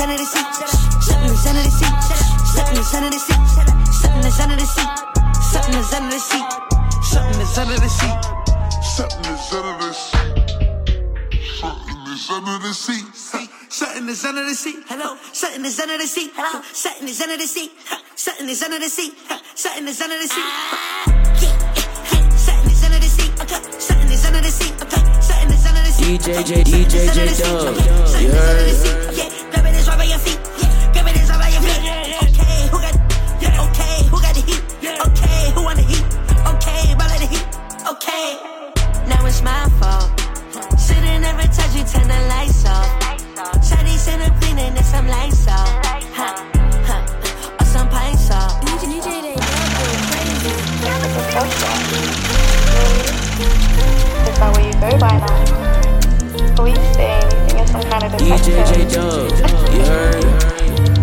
under the seat. Something is under the seat. Something is under the seat. Something is under the seat. Something is under the seat. Something is under the seat. Something is under the seat. Something is under the seat. Something is under the seat. Hello. Something is under the seat. Hello. Something is under the seat. Something is under the seat. Something is under the seat. Something is under the seat. Okay. Something is under the seat. Okay. Something is under the seat. DJ J DJ J Dub. You heard. Now it's my fault. Should've never touched you. Turn the lights off. Shawty said I'm cleaning and some lights off. Huh, huh, or some pine salt. Is that what you go by now? Police say anything is some kind of DJ detective. Jaydub.